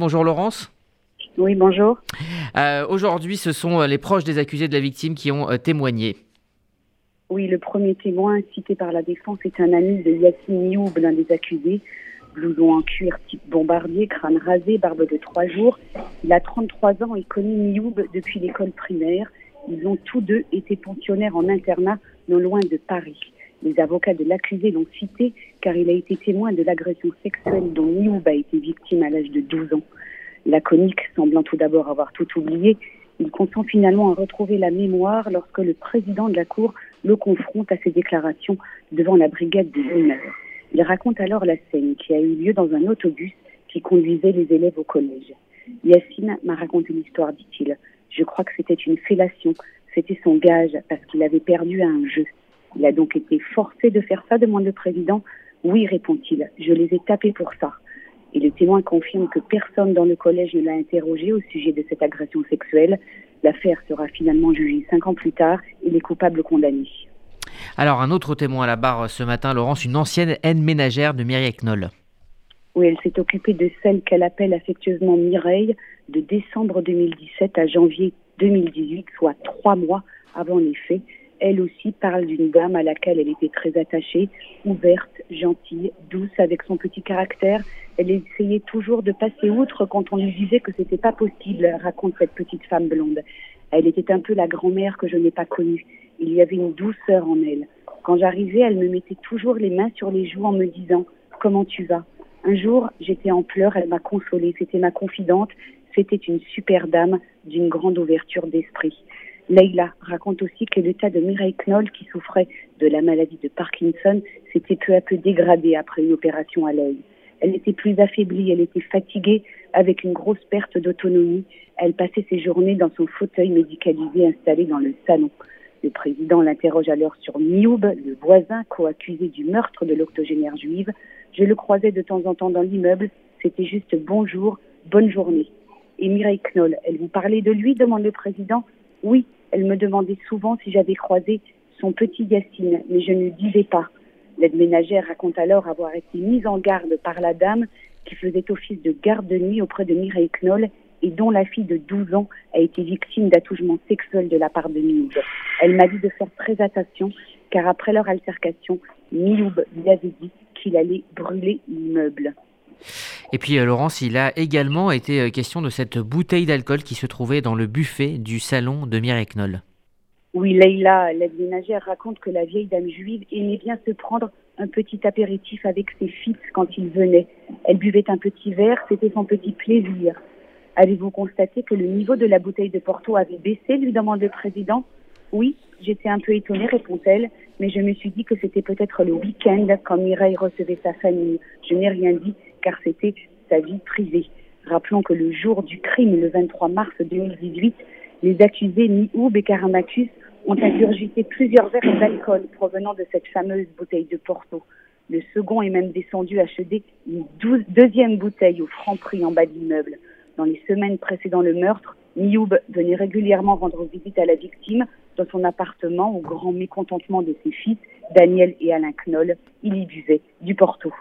Bonjour Laurence. Oui, bonjour. Euh, aujourd'hui, ce sont les proches des accusés de la victime qui ont euh, témoigné. Oui, le premier témoin cité par la défense est un ami de Yassine Nioub, l'un des accusés. Blouson en cuir type bombardier, crâne rasé, barbe de trois jours. Il a 33 ans et connaît Nioub depuis l'école primaire. Ils ont tous deux été pensionnaires en internat non loin de Paris. Les avocats de l'accusé l'ont cité car il a été témoin de l'agression sexuelle dont Nioub a été victime à l'âge de 12 ans. Laconique, semblant tout d'abord avoir tout oublié, il consent finalement à retrouver la mémoire lorsque le président de la Cour le confronte à ses déclarations devant la brigade des mineurs. Il raconte alors la scène qui a eu lieu dans un autobus qui conduisait les élèves au collège. Yacine m'a raconté l'histoire, dit-il. Je crois que c'était une fellation. C'était son gage parce qu'il avait perdu à un jeu. Il a donc été forcé de faire ça, demande le président. Oui, répond-il, je les ai tapés pour ça. Et le témoin confirme que personne dans le collège ne l'a interrogé au sujet de cette agression sexuelle. L'affaire sera finalement jugée cinq ans plus tard et les coupables condamnés. Alors, un autre témoin à la barre ce matin, Laurence, une ancienne haine ménagère de Mireille Knoll. Oui, elle s'est occupée de celle qu'elle appelle affectueusement Mireille de décembre 2017 à janvier 2018, soit trois mois avant les faits elle aussi parle d'une dame à laquelle elle était très attachée, ouverte, gentille, douce, avec son petit caractère. Elle essayait toujours de passer outre quand on lui disait que c'était pas possible, raconte cette petite femme blonde. Elle était un peu la grand-mère que je n'ai pas connue. Il y avait une douceur en elle. Quand j'arrivais, elle me mettait toujours les mains sur les joues en me disant Comment tu vas? Un jour, j'étais en pleurs, elle m'a consolée. C'était ma confidente. C'était une super dame d'une grande ouverture d'esprit. Leila raconte aussi que l'état de Mireille Knoll, qui souffrait de la maladie de Parkinson, s'était peu à peu dégradé après une opération à l'œil. Elle était plus affaiblie, elle était fatiguée, avec une grosse perte d'autonomie. Elle passait ses journées dans son fauteuil médicalisé installé dans le salon. Le président l'interroge alors sur Mioub, le voisin co-accusé du meurtre de l'octogénaire juive. Je le croisais de temps en temps dans l'immeuble. C'était juste bonjour, bonne journée. Et Mireille Knoll, elle vous parlait de lui demande le président. Oui, elle me demandait souvent si j'avais croisé son petit Yacine, mais je ne disais pas. L'aide ménagère raconte alors avoir été mise en garde par la dame qui faisait office de garde de nuit auprès de Mireille Knoll et dont la fille de 12 ans a été victime d'attouchement sexuel de la part de Mioub. Elle m'a dit de faire très attention car après leur altercation, Mioub lui avait dit qu'il allait brûler l'immeuble. Et puis euh, Laurence, il a également été euh, question de cette bouteille d'alcool qui se trouvait dans le buffet du salon de Mireille. Oui, Leïla, l'aide ménagère, raconte que la vieille dame juive aimait bien se prendre un petit apéritif avec ses fils quand ils venaient. Elle buvait un petit verre, c'était son petit plaisir. Avez-vous constaté que le niveau de la bouteille de Porto avait baissé lui demande le président? Oui, j'étais un peu étonnée, répond-elle, mais je me suis dit que c'était peut-être le week-end quand Mireille recevait sa famille. Je n'ai rien dit car c'était sa vie privée. Rappelons que le jour du crime, le 23 mars 2018, les accusés Nioub et Karamacus ont ingurgité plusieurs verres d'alcool provenant de cette fameuse bouteille de Porto. Le second est même descendu acheter une deuxième bouteille au franc prix en bas de l'immeuble. Dans les semaines précédant le meurtre, Nioub venait régulièrement rendre visite à la victime dans son appartement au grand mécontentement de ses fils, Daniel et Alain Knoll. Il y buvait du Porto.